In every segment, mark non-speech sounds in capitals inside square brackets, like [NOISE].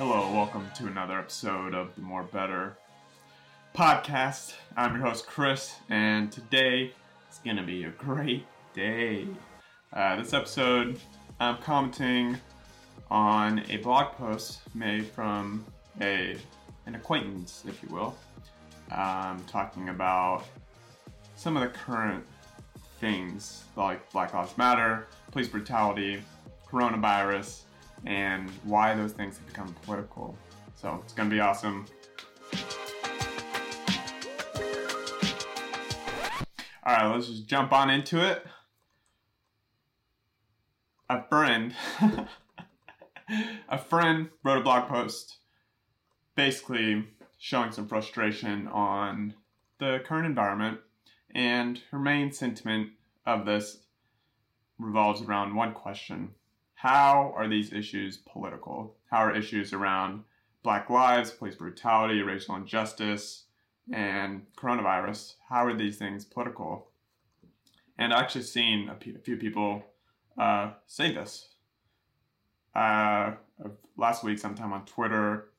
Hello, welcome to another episode of the More Better podcast. I'm your host, Chris, and today it's going to be a great day. Uh, this episode, I'm commenting on a blog post made from a an acquaintance, if you will, um, talking about some of the current things like Black Lives Matter, police brutality, coronavirus, and why those things have become political. So it's going to be awesome. All right, let's just jump on into it. A friend, [LAUGHS] a friend wrote a blog post basically showing some frustration on the current environment, and her main sentiment of this revolves around one question how are these issues political? How are issues around Black lives, police brutality, racial injustice, and coronavirus, how are these things political? And I've actually seen a, few people uh, say this. Uh, last week, sometime on Twitter,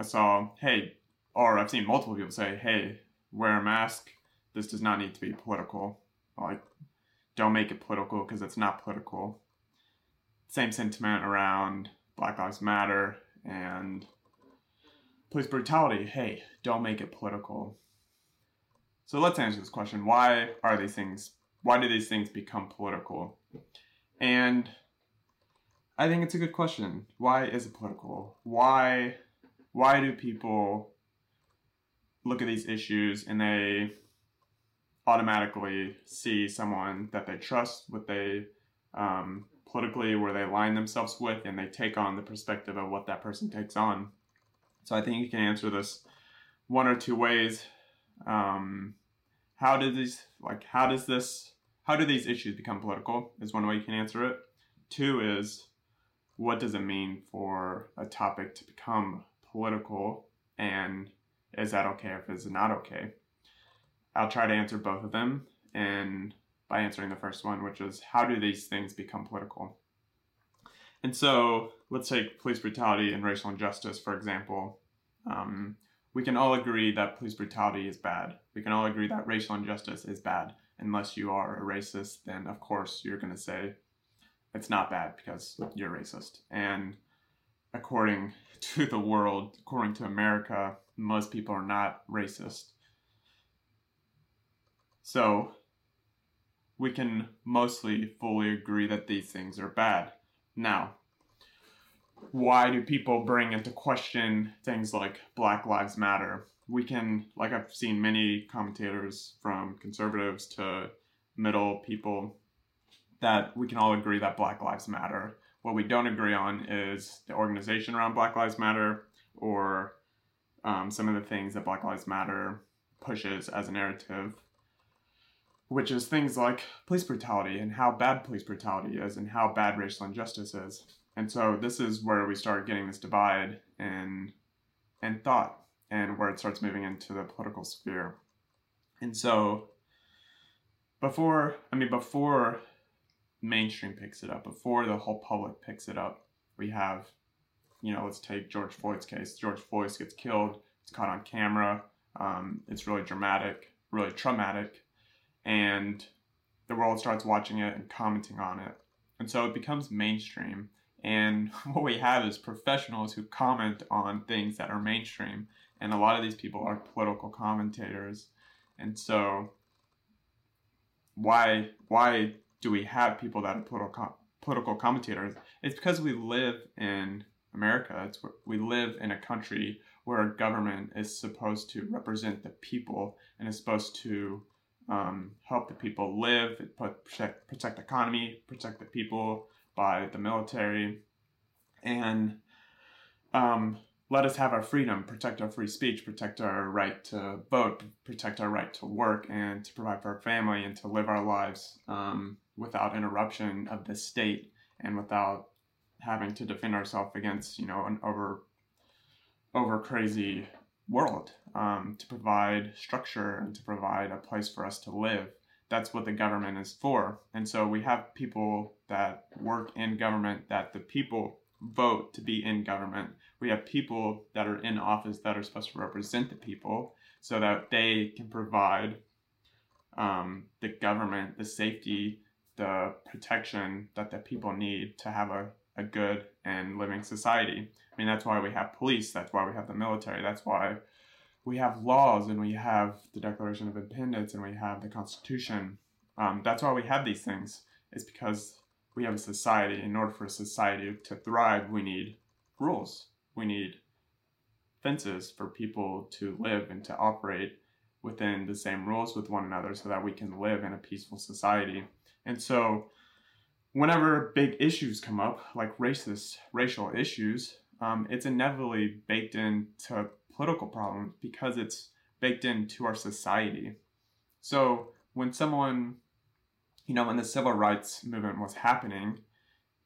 I saw, hey, or I've seen multiple people say, hey, wear a mask. This does not need to be political. Like, don't make it political because it's not political same sentiment around Black Lives Matter and police brutality. Hey, don't make it political. So let's answer this question. Why are these things, why do these things become political? And I think it's a good question. Why is it political? Why, why do people look at these issues and they automatically see someone that they trust, what they um, politically where they align themselves with and they take on the perspective of what that person takes on. So I think you can answer this one or two ways. Um, how did these like how does this how do these issues become political is one way you can answer it. Two is what does it mean for a topic to become political and is that okay if it's not okay? I'll try to answer both of them and by answering the first one, which is how do these things become political? And so let's take police brutality and racial injustice, for example. Um, we can all agree that police brutality is bad. We can all agree that racial injustice is bad. Unless you are a racist, then of course you're going to say it's not bad because you're racist. And according [LAUGHS] to the world, according to America, most people are not racist. So we can mostly fully agree that these things are bad. Now, why do people bring into question things like Black Lives Matter? We can, like I've seen many commentators from conservatives to middle people, that we can all agree that Black Lives Matter. What we don't agree on is the organization around Black Lives Matter or um, some of the things that Black Lives Matter pushes as a narrative which is things like police brutality and how bad police brutality is and how bad racial injustice is. And so this is where we start getting this divide in in thought and where it starts moving into the political sphere. And so before I mean before mainstream picks it up, before the whole public picks it up, we have, you know, let's take George Floyd's case. George Floyd gets killed, it's caught on camera. Um, it's really dramatic, really traumatic and the world starts watching it and commenting on it. And so it becomes mainstream. And [LAUGHS] what we have is professionals who comment on things that are mainstream. And a lot of these people are political commentators. And so why why do we have people that are political political commentators? It's because we live in America. It's we live in a country where a government is supposed to represent the people and is supposed to um, help the people live, protect, protect the economy, protect the people by the military, and um, let us have our freedom, protect our free speech, protect our right to vote, protect our right to work and to provide for our family and to live our lives um, without interruption of the state and without having to defend ourselves against, you know, an over over crazy world um, to provide structure and to provide a place for us to live. That's what the government is for. And so we have people that work in government that the people vote to be in government. We have people that are in office that are supposed to represent the people so that they can provide um, the government the safety, the protection that the people need to have a, a good and living society. I mean, that's why we have police, that's why we have the military, that's why we have laws and we have the Declaration of Independence and we have the Constitution. Um, that's why we have these things. It's because we have a society. In order for a society to thrive, we need rules. We need fences for people to live and to operate within the same rules with one another so that we can live in a peaceful society. And so, whenever big issues come up, like racist, racial issues, um, it's inevitably baked into political problems because it's baked into our society. So, when someone, you know, when the civil rights movement was happening,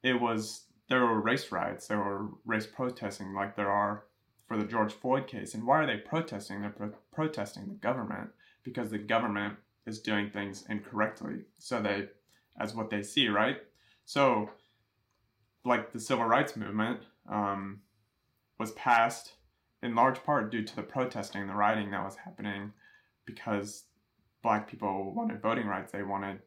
it was there were race riots, there were race protesting like there are for the George Floyd case. And why are they protesting? They're pro- protesting the government because the government is doing things incorrectly. So they, as what they see, right? So, like the civil rights movement um, was passed in large part due to the protesting, the rioting that was happening because black people wanted voting rights. They wanted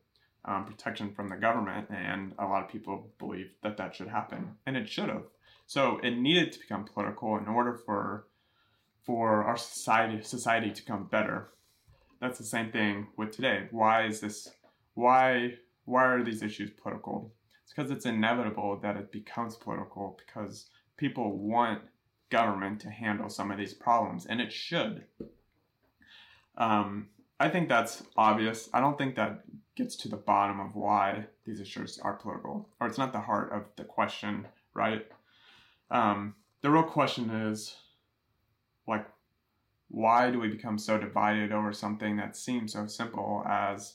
um, protection from the government, and a lot of people believed that that should happen, and it should have. So it needed to become political in order for for our society society to become better. That's the same thing with today. Why is this? Why why are these issues political? It's because it's inevitable that it becomes political because people want government to handle some of these problems, and it should. Um, I think that's obvious. I don't think that gets to the bottom of why these issues are political, or it's not the heart of the question, right? Um, the real question is, like, why do we become so divided over something that seems so simple as,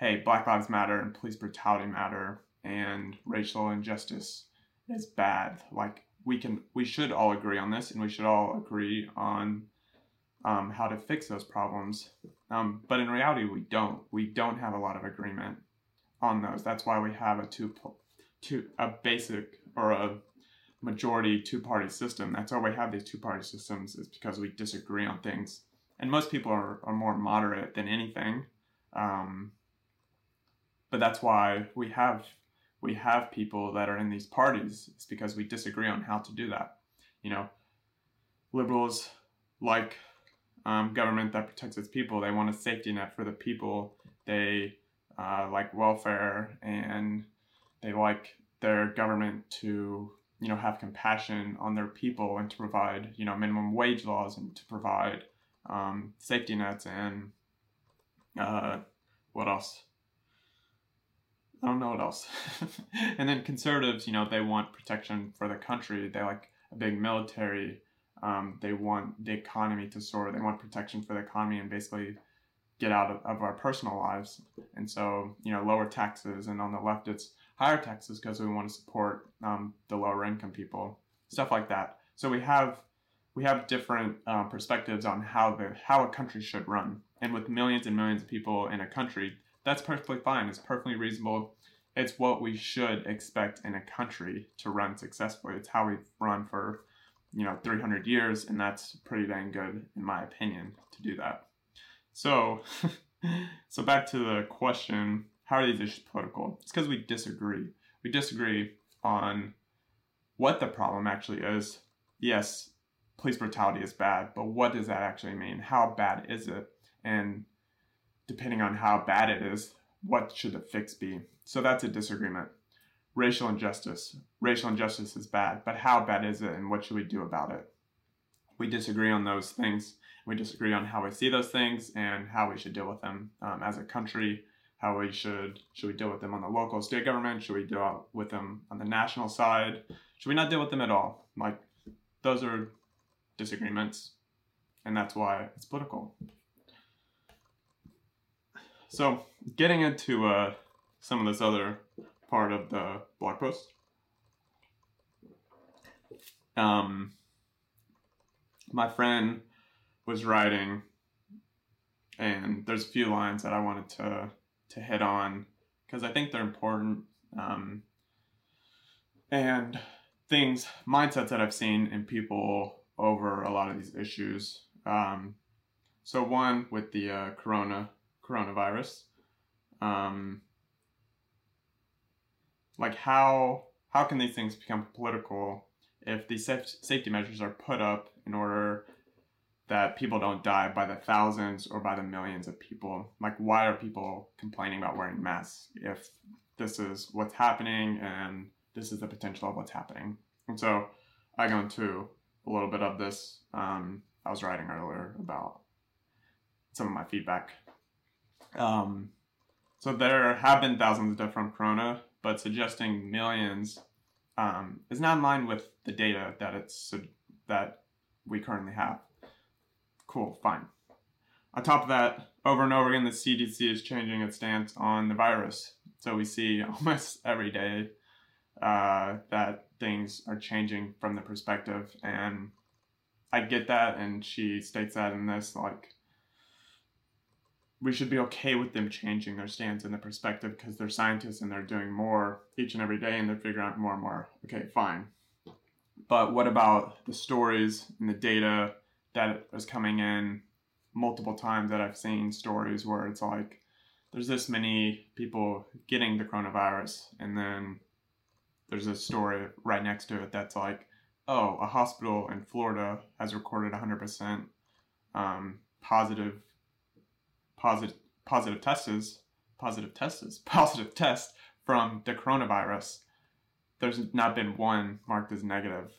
hey, Black Lives Matter and police brutality matter and racial injustice is bad? Like, we can, we should all agree on this, and we should all agree on um, how to fix those problems. Um, but in reality, we don't. We don't have a lot of agreement on those. That's why we have a two, two a basic or a majority two party system. That's why we have these two party systems, is because we disagree on things. And most people are, are more moderate than anything. Um, but that's why we have we have people that are in these parties. It's because we disagree on how to do that. You know, liberals like um, government that protects its people. They want a safety net for the people. They uh, like welfare and they like their government to you know have compassion on their people and to provide you know minimum wage laws and to provide um, safety nets and uh, what else I don't know what else. [LAUGHS] and then conservatives, you know, they want protection for the country. They like a big military. Um, they want the economy to soar. They want protection for the economy and basically get out of, of our personal lives. And so, you know, lower taxes. And on the left, it's higher taxes because we want to support um, the lower income people, stuff like that. So we have we have different um, perspectives on how the how a country should run, and with millions and millions of people in a country, that's perfectly fine. It's perfectly reasonable. It's what we should expect in a country to run successfully. It's how we've run for you know 300 years, and that's pretty dang good in my opinion to do that. So, [LAUGHS] so back to the question how are these issues political? It's because we disagree. We disagree on what the problem actually is. Yes, police brutality is bad, but what does that actually mean? How bad is it? And depending on how bad it is, what should the fix be? So that's a disagreement. Racial injustice. Racial injustice is bad, but how bad is it and what should we do about it? We disagree on those things. We disagree on how we see those things and how we should deal with them um, as a country how we should should we deal with them on the local state government should we deal with them on the national side should we not deal with them at all like those are disagreements and that's why it's political so getting into uh, some of this other part of the blog post um, my friend was writing and there's a few lines that i wanted to to hit on because I think they're important. Um, and things, mindsets that I've seen in people over a lot of these issues. Um, so one with the uh, corona coronavirus, um, like how how can these things become political if these safety measures are put up in order that people don't die by the thousands or by the millions of people? Like, why are people complaining about wearing masks if this is what's happening and this is the potential of what's happening? And so I go into a little bit of this. Um, I was writing earlier about some of my feedback. Um, so there have been thousands of deaths from corona, but suggesting millions um, is not in line with the data that it's that we currently have. Cool, fine. On top of that, over and over again, the CDC is changing its stance on the virus. So we see [LAUGHS] almost every day uh, that things are changing from the perspective, and I get that, and she states that in this like we should be okay with them changing their stance and the perspective because they're scientists and they're doing more each and every day and they're figuring out more and more. Okay, fine. But what about the stories and the data that is coming in multiple times that I've seen stories where it's like there's this many people getting the coronavirus and then there's a story right next to it that's like, oh, a hospital in Florida has recorded 100% um, positive positive positive tests positive tests [LAUGHS] positive test from the coronavirus. There's not been one marked as negative.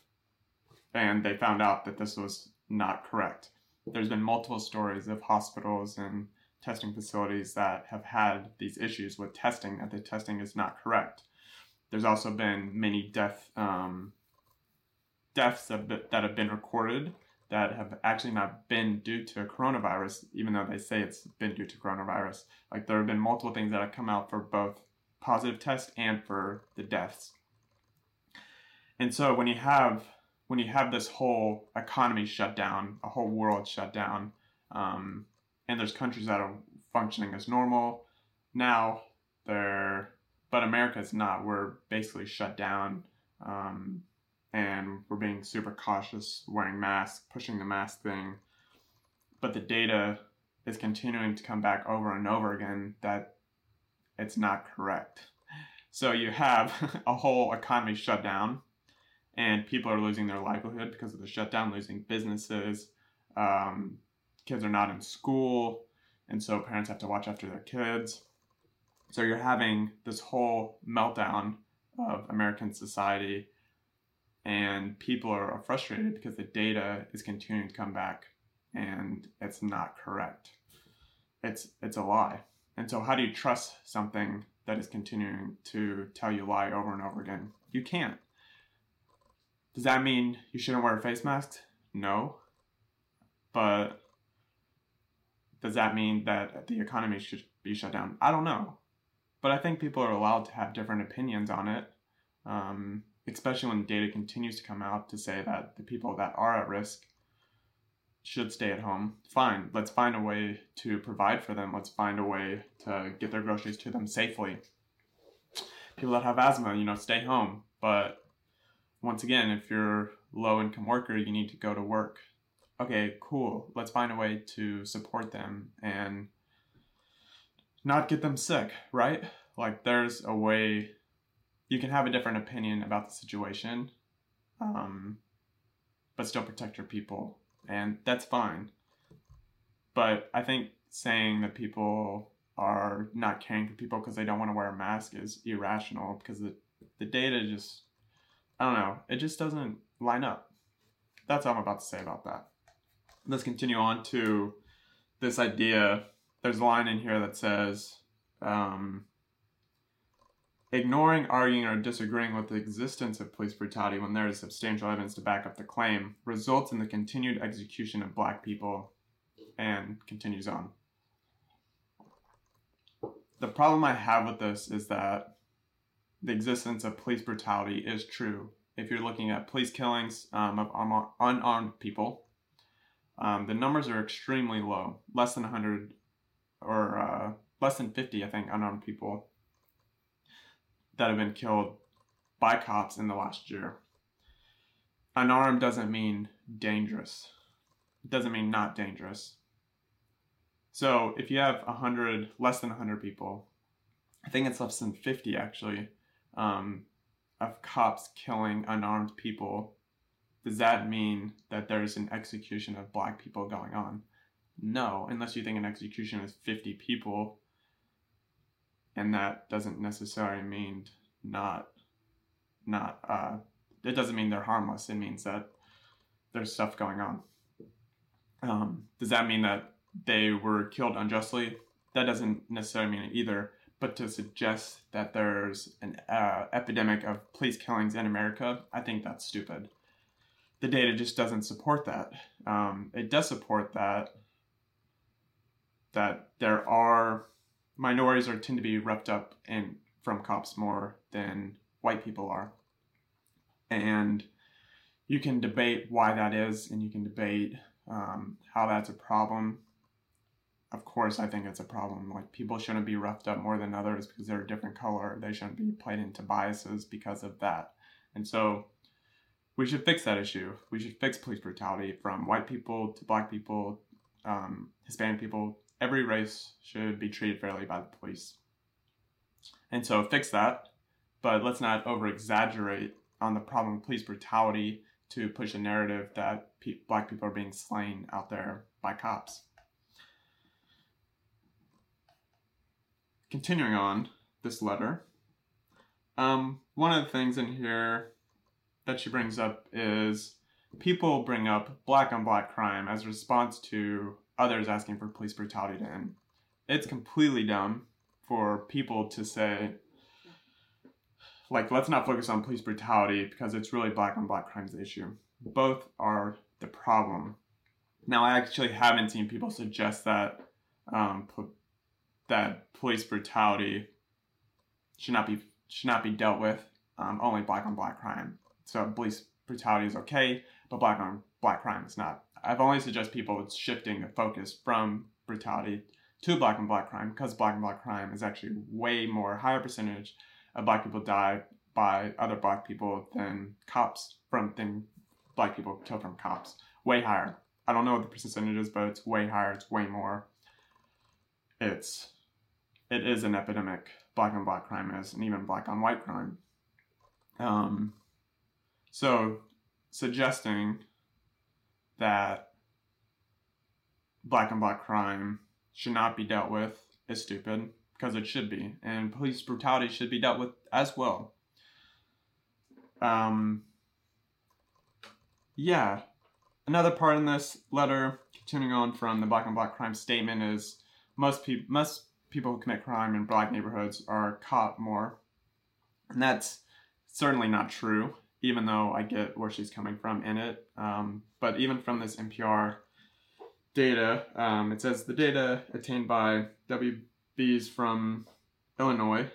And they found out that this was not correct. There's been multiple stories of hospitals and testing facilities that have had these issues with testing that the testing is not correct. There's also been many death um, deaths that have been recorded that have actually not been due to coronavirus, even though they say it's been due to coronavirus. Like there have been multiple things that have come out for both positive tests and for the deaths. And so when you have when you have this whole economy shut down, a whole world shut down, um, and there's countries that are functioning as normal now, they're but America's not. We're basically shut down. Um, and we're being super cautious wearing masks, pushing the mask thing. But the data is continuing to come back over and over again that it's not correct. So you have [LAUGHS] a whole economy shut down, and people are losing their livelihood because of the shutdown, losing businesses. Um, kids are not in school, and so parents have to watch after their kids. So you're having this whole meltdown of American society and people are frustrated because the data is continuing to come back and it's not correct. It's it's a lie. And so how do you trust something that is continuing to tell you lie over and over again? You can't. Does that mean you shouldn't wear a face masks no. But does that mean that the economy should be shut down? I don't know. But i think people are allowed to have different opinions on it. Um, especially when data continues to come out to say that the people that are at risk should stay at home. Fine, let's find a way to provide for them. Let's find a way to get their groceries to them safely. People that have asthma, you know, stay home. But once again, if you're low income worker, you need to go to work. Okay, cool. Let's find a way to support them and not get them sick, right? Like there's a way you can have a different opinion about the situation, um, but still protect your people, and that's fine. But I think saying that people are not caring for people because they don't want to wear a mask is irrational because the the data just I don't know it just doesn't line up. That's all I'm about to say about that. Let's continue on to this idea. There's a line in here that says. Um, Ignoring, arguing, or disagreeing with the existence of police brutality when there is substantial evidence to back up the claim results in the continued execution of black people and continues on. The problem I have with this is that the existence of police brutality is true. If you're looking at police killings um, of unarmed people, um, the numbers are extremely low, less than 100 or uh, less than 50, I think, unarmed people that have been killed by cops in the last year. unarmed doesn't mean dangerous. It doesn't mean not dangerous. So if you have 100, less than 100 people, I think it's less than 50 actually, um, of cops killing unarmed people, does that mean that there's an execution of black people going on? No, unless you think an execution is 50 people, and that doesn't necessarily mean not, not, uh, it doesn't mean they're harmless. It means that there's stuff going on. Um, does that mean that they were killed unjustly? That doesn't necessarily mean it either. But to suggest that there's an uh, epidemic of police killings in America, I think that's stupid. The data just doesn't support that. Um, it does support that that there are minorities are tend to be roughed up in from cops more than white people are, and you can debate why that is, and you can debate um, how that's a problem. Of course, I think it's a problem. Like people shouldn't be roughed up more than others because they're a different color. They shouldn't be played into biases because of that. And so we should fix that issue. We should fix police brutality from white people to black people, um, Hispanic people. Every race should be treated fairly by the police. And so fix that, but let's not over exaggerate on the problem of police brutality to push a narrative that pe- black people are being slain out there by cops. Continuing on this letter, um, one of the things in here that she brings up is people bring up black on black crime as a response to others asking for police brutality to end. It's completely dumb for people to say, like, let's not focus on police brutality because it's really black on black crime's issue. Both are the problem. Now, I actually haven't seen people suggest that um, that police brutality should not be should not be dealt with um, only black on black crime. So police brutality is okay, but black on black crime is not. I've only suggested people shifting the focus from brutality to black and black crime because black and black crime is actually way more higher percentage of black people die by other black people than cops from than black people killed from cops. Way higher. I don't know what the percentages, but it's way higher. It's way more. It's it is an epidemic. Black on black crime is, and even black on white crime. Um, so suggesting that black and black crime should not be dealt with is stupid because it should be, and police brutality should be dealt with as well. Um, yeah, another part in this letter, continuing on from the black and black crime statement, is most people most people who commit crime in black neighborhoods are caught more, and that's certainly not true. Even though I get where she's coming from in it, um, but even from this NPR data, um, it says the data attained by WBs from Illinois,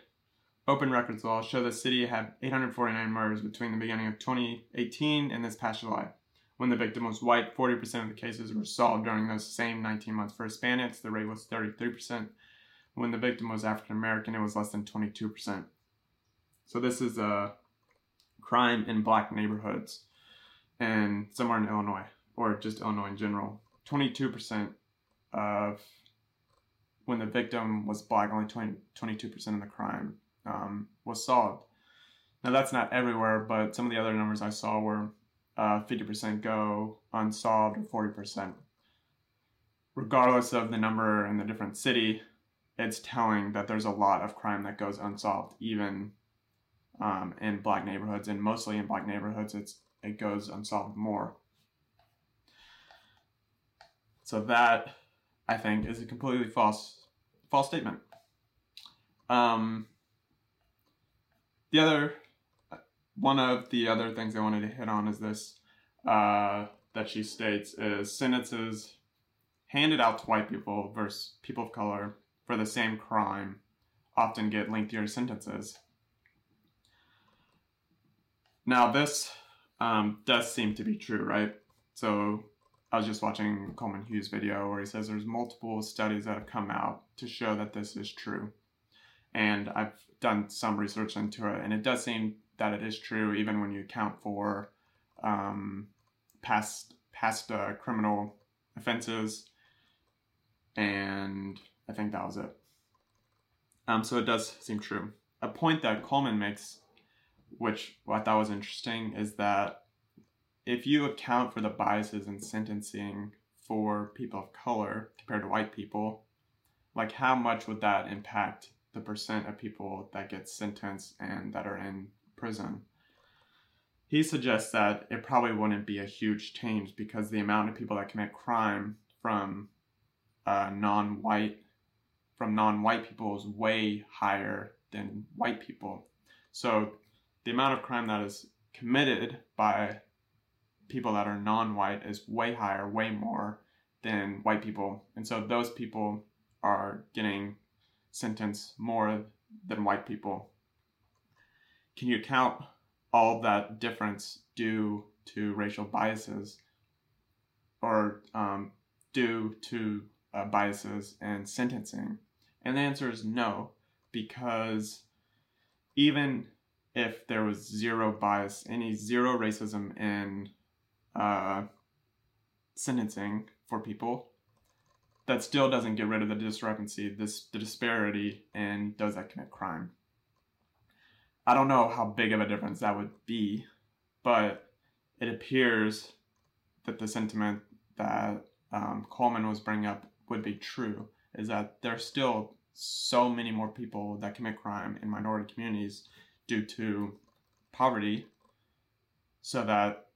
Open Records Law, show the city had 849 murders between the beginning of 2018 and this past July. When the victim was white, 40% of the cases were solved during those same 19 months. For Hispanics, the rate was 33%. When the victim was African American, it was less than 22%. So this is a crime in black neighborhoods and somewhere in Illinois, or just Illinois in general. 22% of when the victim was black, only 20, 22% of the crime um, was solved. Now, that's not everywhere, but some of the other numbers I saw were uh, 50% go unsolved or 40%. Regardless of the number in the different city, it's telling that there's a lot of crime that goes unsolved, even um, in black neighborhoods, and mostly in black neighborhoods, it's it goes unsolved more. So that I think is a completely false false statement. Um, the other one of the other things I wanted to hit on is this uh, that she states is sentences handed out to white people versus people of color for the same crime often get lengthier sentences. Now, this um, does seem to be true, right? So, I was just watching Coleman Hughes' video where he says there's multiple studies that have come out to show that this is true. And I've done some research into it, and it does seem that it is true even when you account for um, past past uh, criminal offenses, and I think that was it. Um, so it does seem true. A point that Coleman makes, which I thought was interesting, is that if you account for the biases in sentencing for people of color compared to white people, like how much would that impact the percent of people that get sentenced and that are in prison? He suggests that it probably wouldn't be a huge change because the amount of people that commit crime from uh, non-white from non-white people is way higher than white people. So the amount of crime that is committed by people that are non-white is way higher, way more than white people. And so those people are getting sentenced more than white people. Can you count all that difference due to racial biases or um, due to uh, biases in sentencing? And the answer is no, because even if there was zero bias, any zero racism in uh, sentencing for people, that still doesn't get rid of the discrepancy, this the disparity in does that commit crime. I don't know how big of a difference that would be, but it appears that the sentiment that um, Coleman was bringing up would be true is that there's still so many more people that commit crime in minority communities due to poverty, so that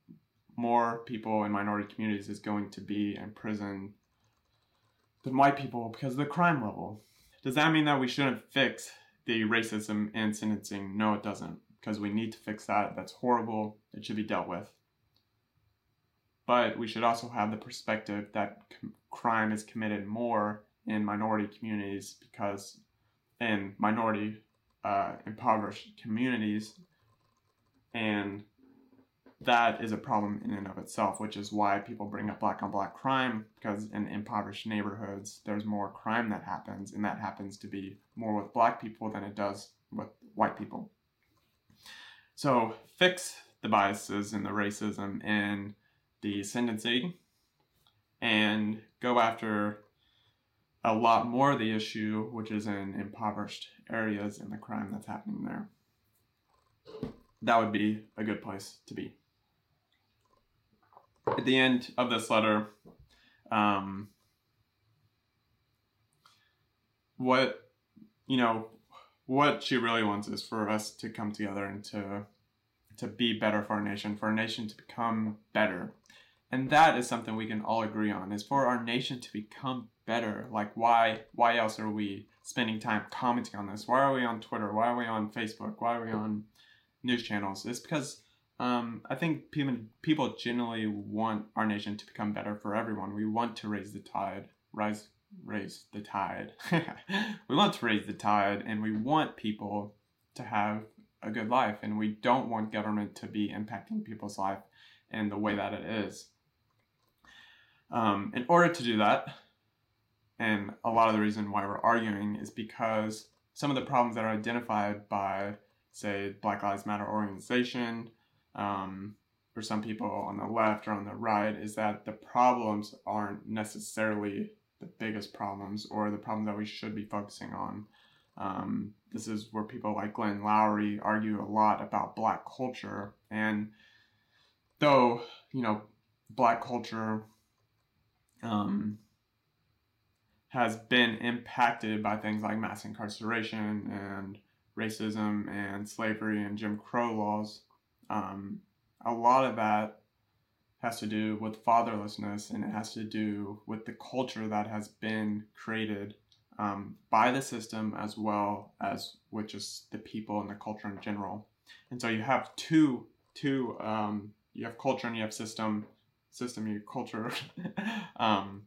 more people in minority communities is going to be in prison than white people because of the crime level. Does that mean that we shouldn't fix the racism in sentencing? No, it doesn't, because we need to fix that. That's horrible. It should be dealt with. But we should also have the perspective that crime is committed more in minority communities because in minority uh, impoverished communities. And that is a problem in and of itself which is why people bring up black on black crime because in impoverished neighborhoods there's more crime that happens and that happens to be more with black people than it does with white people. So fix the biases and the racism in the sentencing and go after a lot more the issue, which is in impoverished areas and the crime that's happening there. That would be a good place to be. At the end of this letter, um, what you know, what she really wants is for us to come together and to to be better for our nation, for our nation to become better. And that is something we can all agree on is for our nation to become better. Like why why else are we spending time commenting on this? Why are we on Twitter? Why are we on Facebook? Why are we on news channels? It's because um, I think people people generally want our nation to become better for everyone. We want to raise the tide, rise raise the tide. [LAUGHS] we want to raise the tide, and we want people to have a good life, and we don't want government to be impacting people's life in the way that it is. Um, in order to do that, and a lot of the reason why we're arguing is because some of the problems that are identified by, say, Black Lives Matter organization, um, for some people on the left or on the right, is that the problems aren't necessarily the biggest problems or the problems that we should be focusing on. Um, this is where people like Glenn Loury argue a lot about black culture. And though, you know, black culture um, has been impacted by things like mass incarceration and racism and slavery and Jim Crow laws. Um, a lot of that has to do with fatherlessness and it has to do with the culture that has been created um, by the system as well as with just the people and the culture in general. And so you have two, two, um, you have culture and you have system, system, you culture. [LAUGHS] um,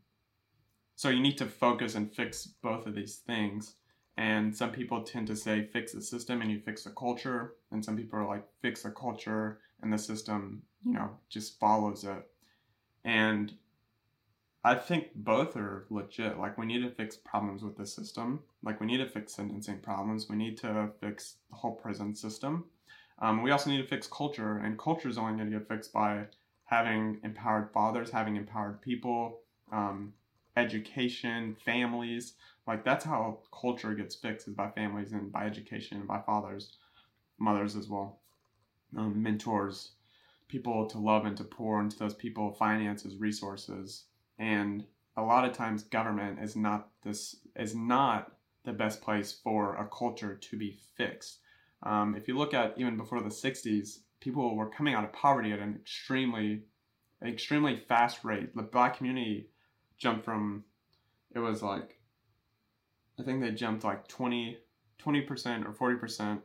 so you need to focus and fix both of these things. And some people tend to say fix the system and you fix the culture. And some people are like fix the culture and the system, you know, just follows it. And I think both are legit. Like we need to fix problems with the system. Like we need to fix sentencing problems. We need to fix the whole prison system. Um, we also need to fix culture, and culture is only going to get fixed by having empowered fathers, having empowered people, um, education, families. Like that's how culture gets fixed is by families and by education and by fathers, mothers as well, um, mentors, people to love and to pour into those people finances, resources, and a lot of times government is not this is not the best place for a culture to be fixed. Um, if you look at even before the 60s, people were coming out of poverty at an extremely, extremely fast rate. The black community jumped from, it was like, I think they jumped like 20, 20% or 40%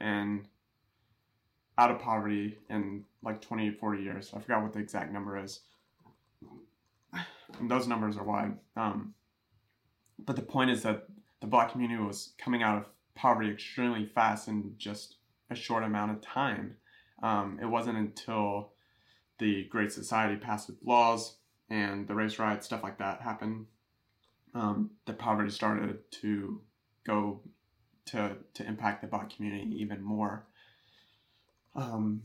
and out of poverty in like 20, 40 years. I forgot what the exact number is. And those numbers are wide. Um, but the point is that the black community was coming out of poverty extremely fast in just a short amount of time. Um, it wasn't until the Great Society passed its laws and the race riots, stuff like that happened, um, that poverty started to go to to impact the black community even more. Um,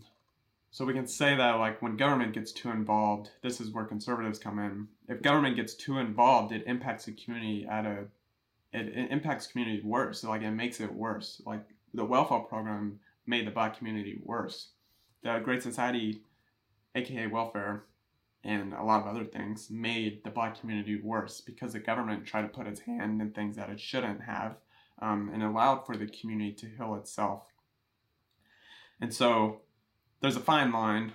so we can say that like when government gets too involved, this is where conservatives come in. If government gets too involved, it impacts the community at a it, it impacts communities worse. Like it makes it worse. Like the welfare program made the black community worse. The Great Society, aka welfare, and a lot of other things made the black community worse because the government tried to put its hand in things that it shouldn't have um, and allowed for the community to heal itself. And so there's a fine line,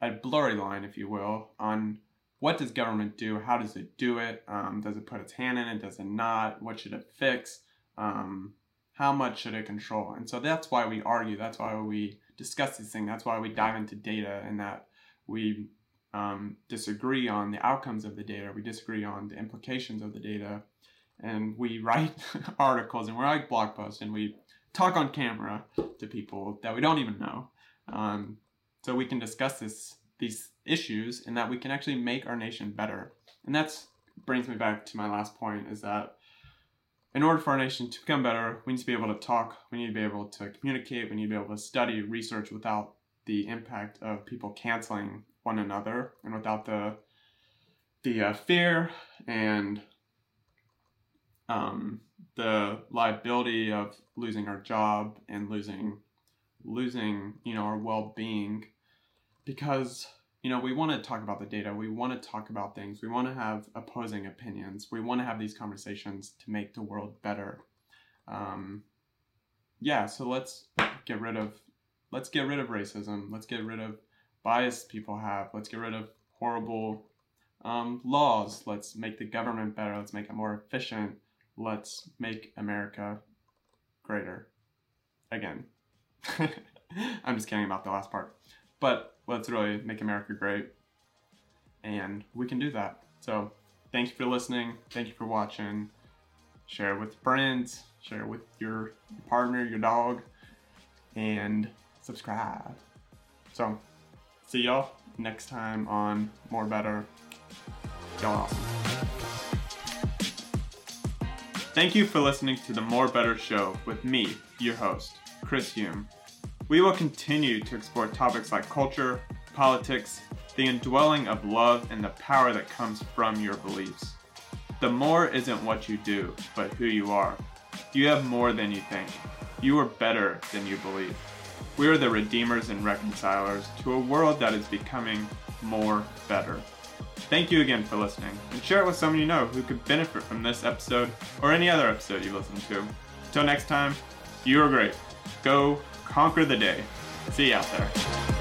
a blurry line, if you will, on what does government do? How does it do it? Um, does it put its hand in it? Does it not? What should it fix? Um, how much should it control? And so that's why we argue. That's why we discuss these things. That's why we dive into data and that we um, disagree on the outcomes of the data. We disagree on the implications of the data. And we [LAUGHS] write articles and we write blog posts and we talk on camera to people that we don't even know. Um, so we can discuss this these issues and that we can actually make our nation better. And that's brings me back to my last point is that in order for our nation to become better, we need to be able to talk, we need to be able to communicate, we need to be able to study, research without the impact of people canceling one another and without the the uh, fear and um, the liability of losing our job and losing losing you know our well-being because you know we want to talk about the data we want to talk about things we want to have opposing opinions we want to have these conversations to make the world better. Um, yeah so let's get rid of let's get rid of racism let's get rid of bias people have let's get rid of horrible um, laws let's make the government better let's make it more efficient let's make america greater. Again. [LAUGHS] I'm just kidding about the last part. But let's really make America great. And we can do that. So thank you for listening. Thank you for watching. Share with friends, share with your partner, your dog, and subscribe. So see y'all next time on More Better. Y'all awesome. Thank you for listening to the More Better Show with me, your host, Chris Hume. We will continue to explore topics like culture, politics, the indwelling of love, and the power that comes from your beliefs. The more isn't what you do, but who you are. You have more than you think. You are better than you believe. We are the redeemers and reconcilers to a world that is becoming more better. Thank you again for listening, and share it with someone you know who could benefit from this episode or any other episode you listen to. Until next time, you are great. Go conquer the day. See you out there.